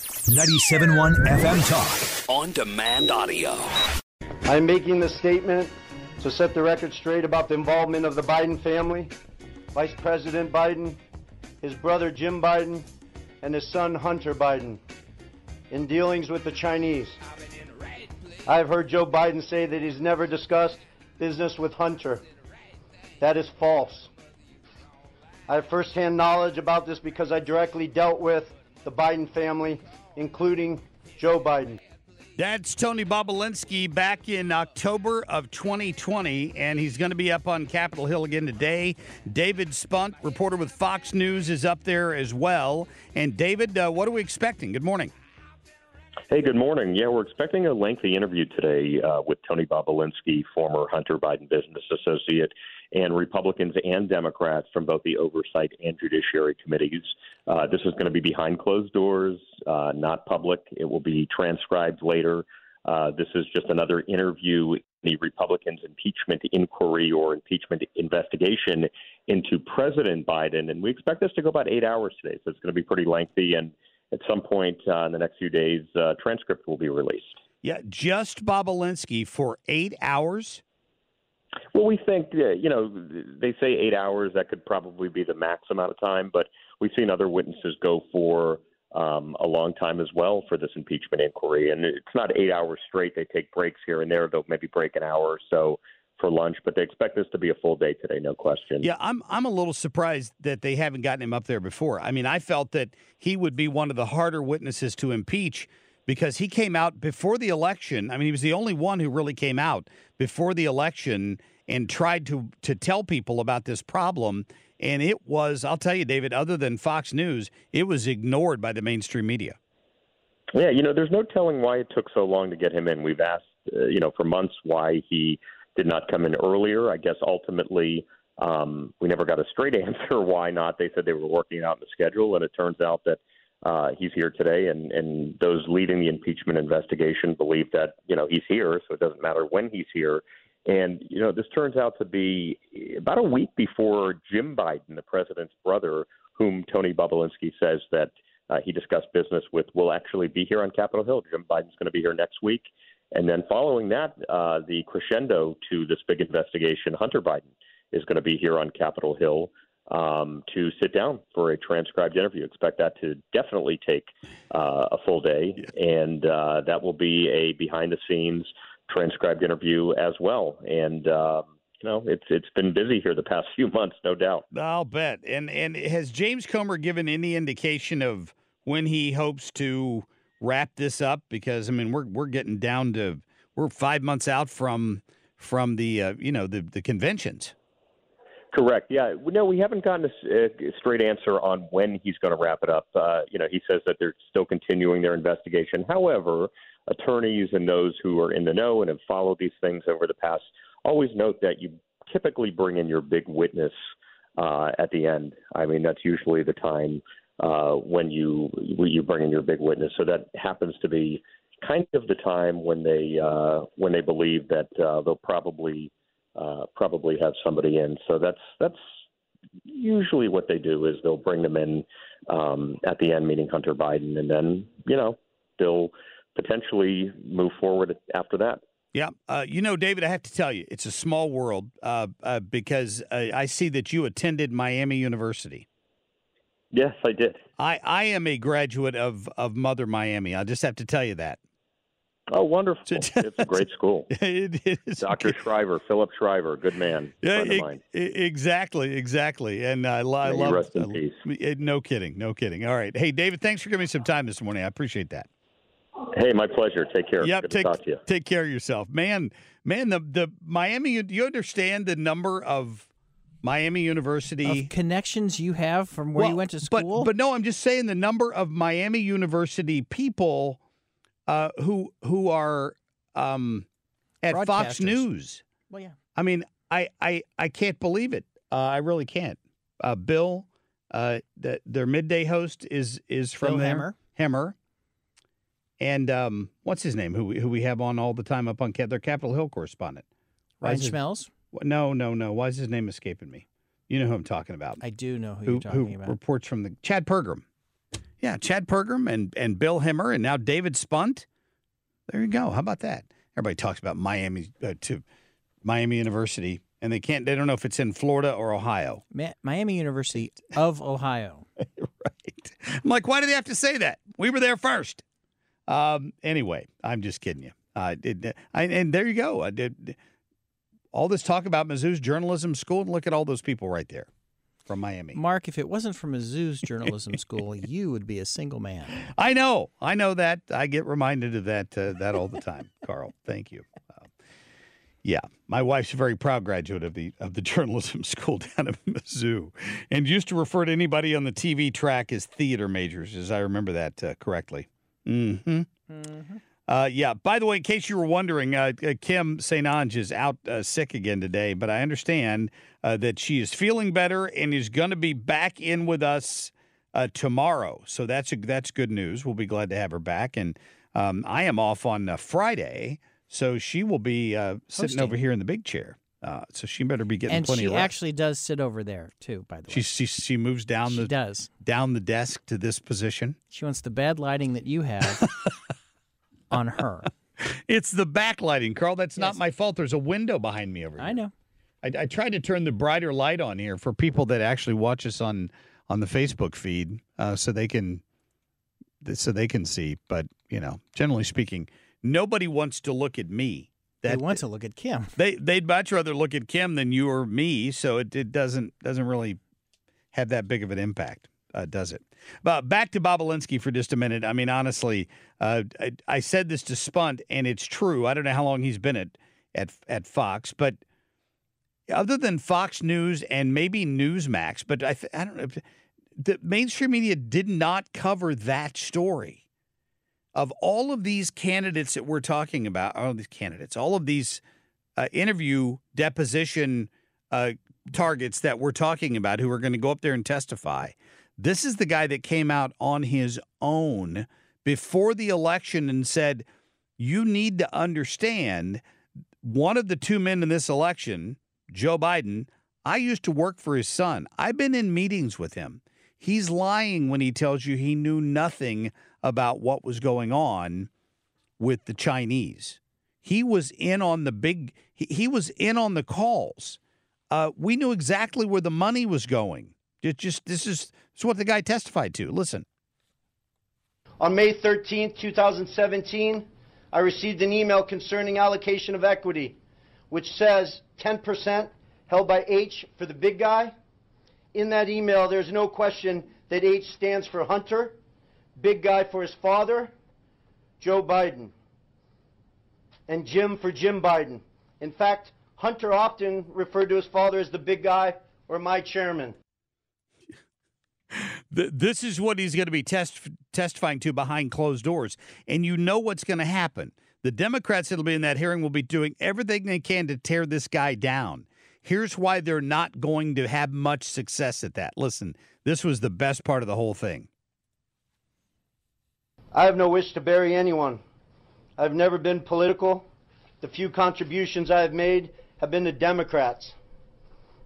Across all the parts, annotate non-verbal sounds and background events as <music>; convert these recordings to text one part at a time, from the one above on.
97.1 FM Talk. On demand audio. I'm making this statement to set the record straight about the involvement of the Biden family, Vice President Biden, his brother Jim Biden, and his son Hunter Biden in dealings with the Chinese. I've heard Joe Biden say that he's never discussed business with Hunter. That is false. I have firsthand knowledge about this because I directly dealt with the Biden family, including Joe Biden. That's Tony Bobulinski back in October of 2020, and he's going to be up on Capitol Hill again today. David Spunt, reporter with Fox News, is up there as well. And David, uh, what are we expecting? Good morning. Hey, good morning. Yeah, we're expecting a lengthy interview today uh, with Tony Bobulinski, former Hunter Biden business associate, and Republicans and Democrats from both the Oversight and Judiciary Committees. Uh, this is going to be behind closed doors, uh, not public. It will be transcribed later. Uh, this is just another interview in the Republicans' impeachment inquiry or impeachment investigation into President Biden. And we expect this to go about eight hours today, so it's going to be pretty lengthy. And at some point uh, in the next few days, uh, transcript will be released. Yeah, just Bobulinski for eight hours. Well, we think, uh, you know, they say eight hours. That could probably be the max amount of time, but we've seen other witnesses go for um, a long time as well for this impeachment inquiry. And it's not eight hours straight. They take breaks here and there. They'll maybe break an hour or so for lunch, but they expect this to be a full day today, no question. Yeah, I'm I'm a little surprised that they haven't gotten him up there before. I mean, I felt that he would be one of the harder witnesses to impeach because he came out before the election. I mean, he was the only one who really came out before the election and tried to to tell people about this problem. And it was, I'll tell you, David, other than Fox News, it was ignored by the mainstream media. Yeah, you know, there's no telling why it took so long to get him in. We've asked, uh, you know, for months why he did not come in earlier. I guess ultimately um, we never got a straight <laughs> answer why not. They said they were working out the schedule, and it turns out that uh, he's here today, and, and those leading the impeachment investigation believe that you know he's here, so it doesn't matter when he's here. And you know this turns out to be about a week before Jim Biden, the president's brother, whom Tony Bobulinski says that uh, he discussed business with, will actually be here on Capitol Hill. Jim Biden's going to be here next week, and then following that, uh, the crescendo to this big investigation, Hunter Biden is going to be here on Capitol Hill um, to sit down for a transcribed interview. Expect that to definitely take uh, a full day, yeah. and uh, that will be a behind the scenes transcribed interview as well. And uh, you know, it's it's been busy here the past <laughs> few months, no doubt. I'll bet. And and has James Comer given any indication of when he hopes to wrap this up? Because I mean, we're we're getting down to we're five months out from from the uh, you know the the conventions. Correct. Yeah. No, we haven't gotten a, a straight answer on when he's going to wrap it up. Uh, you know, he says that they're still continuing their investigation. However, attorneys and those who are in the know and have followed these things over the past always note that you typically bring in your big witness uh, at the end. I mean, that's usually the time uh, when you when you bring in your big witness. So that happens to be kind of the time when they uh, when they believe that uh, they'll probably uh, probably have somebody in. So that's that's usually what they do is they'll bring them in um, at the end, meeting Hunter Biden, and then you know they'll potentially move forward after that. Yeah, uh, you know, David, I have to tell you, it's a small world uh, uh, because I see that you attended Miami University. Yes, I did. I, I am a graduate of, of Mother Miami. I just have to tell you that. Oh, wonderful! <laughs> it's a great school. <laughs> it is. Dr. Shriver, Phillip Shriver, good man. Yeah, friend of mine. exactly, exactly. And uh, I, I love. Rest in peace. Eh, no kidding, no kidding. All right, hey David, thanks for giving me some time this morning. I appreciate that. Hey, my pleasure. Take care. Yep, Good take to talk to you. take care of yourself, man. Man, the the Miami. Do you understand the number of Miami University of connections you have from where well, you went to school? But but no, I'm just saying the number of Miami University people uh, who who are um, at Fox News. Well, yeah. I mean, I I I can't believe it. Uh, I really can't. Uh, Bill, uh, the, their midday host is is from Bill there. Hemmer. Hemmer. And um, what's his name? Who we, who we have on all the time up on their Capitol Hill correspondent? Ryan Why is Schmelz. No, no, no. Why is his name escaping me? You know who I'm talking about. I do know who, who you're talking who about. reports from the Chad Pergram. Yeah, Chad Pergram and and Bill Hemmer and now David Spunt. There you go. How about that? Everybody talks about Miami uh, to Miami University, and they can't. They don't know if it's in Florida or Ohio. Miami University of Ohio. <laughs> right. I'm like, why do they have to say that? We were there first. Um, anyway, I'm just kidding you. Uh, it, I, and there you go. I did all this talk about Mizzou's journalism school, and look at all those people right there from Miami. Marc, if it wasn't for Mizzou's journalism school, <laughs> you would be a single man. I know, I know that. I get reminded of that uh, that all the time, <laughs> Carl. Thank you. Uh, yeah, my wife's a very proud graduate of the of the <laughs> journalism school down at Mizzou, and used to refer to anybody on the TV track as theater majors, as I remember that uh, correctly. Mm-hmm. Mm-hmm. Uh, yeah. By the way, in case you were wondering, uh, Kim St. Ange is out uh, sick again today, but I understand uh, that she is feeling better and is going to be back in with us uh, tomorrow. So that's a, that's good news. We'll be glad to have her back. And um, I am off on uh, Friday, so she will be sitting Hosting. over here in the big chair. so she better be getting and plenty she of actually does sit over there too. By the way, She, she she moves down she the does. down the desk to this position. She wants the bad lighting that you have <laughs> on her. <laughs> It's the backlighting, Carl. That's not my fault. There's a window behind me over here. I know. I, I tried to turn the brighter light on here for people that actually watch us on on the Facebook feed, uh, so they can so they can see. But you know, generally speaking, nobody wants to look at me. They want to look at Kim. <laughs> They they'd much rather look at Kim than you or me. So it, it doesn't doesn't really have that big of an impact, uh, does it? But back to Bobulinski for just a minute. I mean, honestly, uh, I, I said this to Spunt, and it's true. I don't know how long he's been at at at Fox, but other than Fox News and maybe Newsmax, but I I don't know. The mainstream media did not cover that story of all of these candidates that we're talking about, all these candidates, all of these uh, interview deposition uh, targets that we're talking about who are going to go up there and testify. This is the guy that came out on his own before the election and said, You need to understand one of the two men in this election, Joe Biden, I used to work for his son. I've been in meetings with him. He's lying when he tells you he knew nothing about what was going on with the Chinese. He was in on the big, he, was in on the calls. Uh, we knew exactly where the money was going. Just this is, this is what the guy testified to. Listen. On May 13th, 2017, I received an email concerning allocation of equity, which says 10% held by H for the big guy. In that email, there's no question that H stands for Hunter, big guy for his father, Joe Biden, and Jim for Jim Biden. In fact, Hunter often referred to his father as the big guy or my chairman. Th- This is what he's going to be test- testifying to behind closed doors. And you know what's going to happen. The Democrats that'll be in that hearing will be doing everything they can to tear this guy down. Here's why they're not going to have much success at that. Listen, this was the best part of the whole thing. I have no wish to bury anyone. I've never been political. The few contributions I have made have been to Democrats.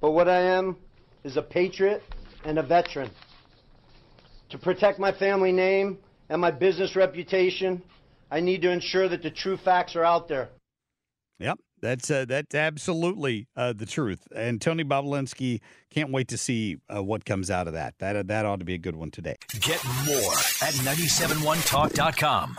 But what I am is a patriot and a veteran. To protect my family name and my business reputation, I need to ensure that the true facts are out there. Yep, that's uh, that's absolutely uh, the truth. And Tony Bobulinski can't wait to see uh, what comes out of that. That that ought to be a good one today. Get more at 971talk.com.